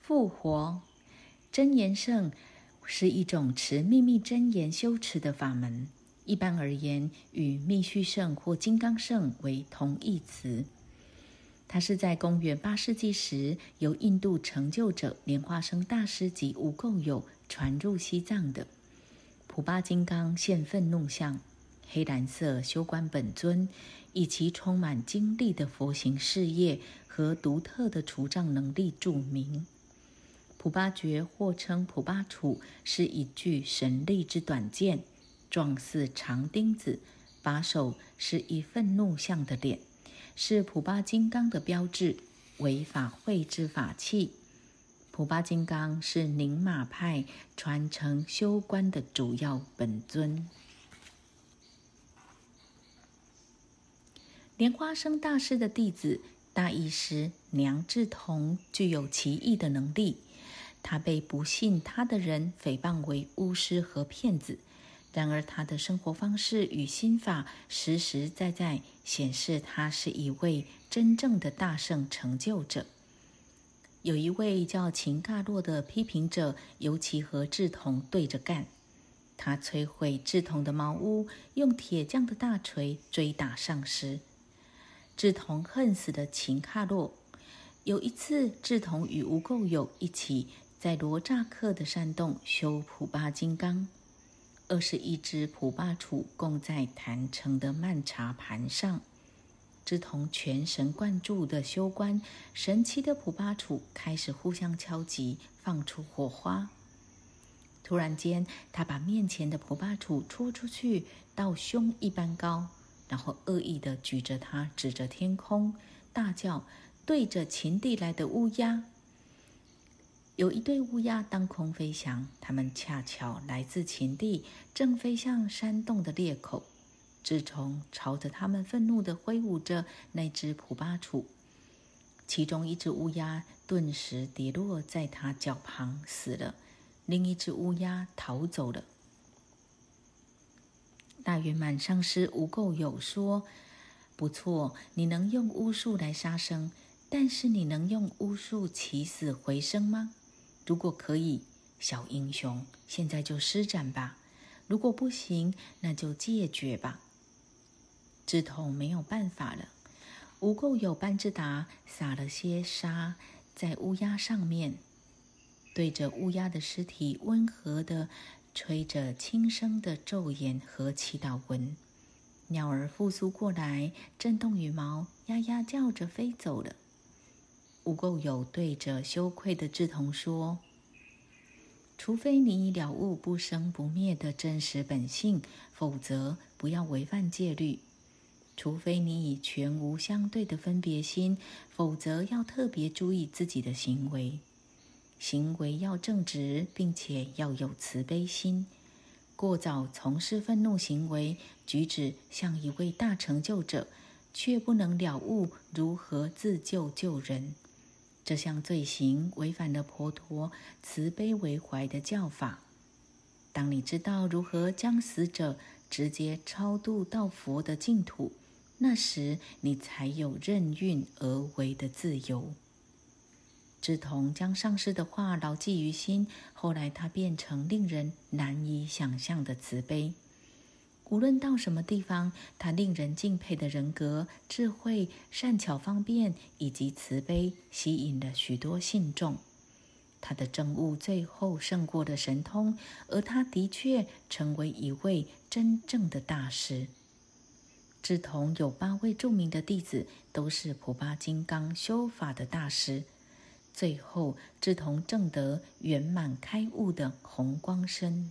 复活真言圣是一种持秘密真言修持的法门，一般而言与密续圣或金刚圣为同义词。它是在公元八世纪时由印度成就者莲花生大师及无垢友传入西藏的。普巴金刚现愤怒相，黑蓝色修观本尊，以其充满精力的佛行事业和独特的除障能力著名。普巴觉或称普巴杵，是一具神力之短剑，状似长钉子，把手是一愤怒相的脸，是普巴金刚的标志，为法会之法器。普巴金刚是宁玛派传承修观的主要本尊。莲花生大师的弟子大意师娘智童具有奇异的能力。他被不信他的人诽谤为巫师和骗子，然而他的生活方式与心法实实在在显示他是一位真正的大圣成就者。有一位叫秦尬洛的批评者，尤其和志同对着干。他摧毁志同的茅屋，用铁匠的大锤追打上师。志同恨死的秦卡洛。有一次，志同与吴垢友一起。在罗扎克的山洞修普巴金刚，二十一只普巴杵供在坛城的曼茶盘上。志同全神贯注的修观，神奇的普巴杵开始互相敲击，放出火花。突然间，他把面前的普巴杵戳出去，到胸一般高，然后恶意的举着它，指着天空，大叫：“对着秦地来的乌鸦！”有一对乌鸦当空飞翔，它们恰巧来自秦地，正飞向山洞的裂口。志从朝着它们愤怒地挥舞着那只普巴杵，其中一只乌鸦顿时跌落在他脚旁死了，另一只乌鸦逃走了。大圆满上师无垢有说：“不错，你能用巫术来杀生，但是你能用巫术起死回生吗？”如果可以，小英雄，现在就施展吧；如果不行，那就戒绝吧。志同没有办法了。无垢有班智达撒了些沙在乌鸦上面，对着乌鸦的尸体温和的吹着轻声的咒言和祈祷文。鸟儿复苏过来，震动羽毛，呀呀叫着飞走了。无垢有对着羞愧的志同说：“除非你已了悟不生不灭的真实本性，否则不要违反戒律；除非你已全无相对的分别心，否则要特别注意自己的行为。行为要正直，并且要有慈悲心。过早从事愤怒行为，举止像一位大成就者，却不能了悟如何自救救人。”这项罪行违反了佛陀慈悲为怀的教法。当你知道如何将死者直接超度到佛的净土，那时你才有任运而为的自由。志同将上师的话牢记于心，后来他变成令人难以想象的慈悲。无论到什么地方，他令人敬佩的人格、智慧、善巧方便以及慈悲，吸引了许多信众。他的政务最后胜过了神通，而他的确成为一位真正的大师。智同有八位著名的弟子，都是普巴金刚修法的大师。最后，智同正得圆满开悟的红光身。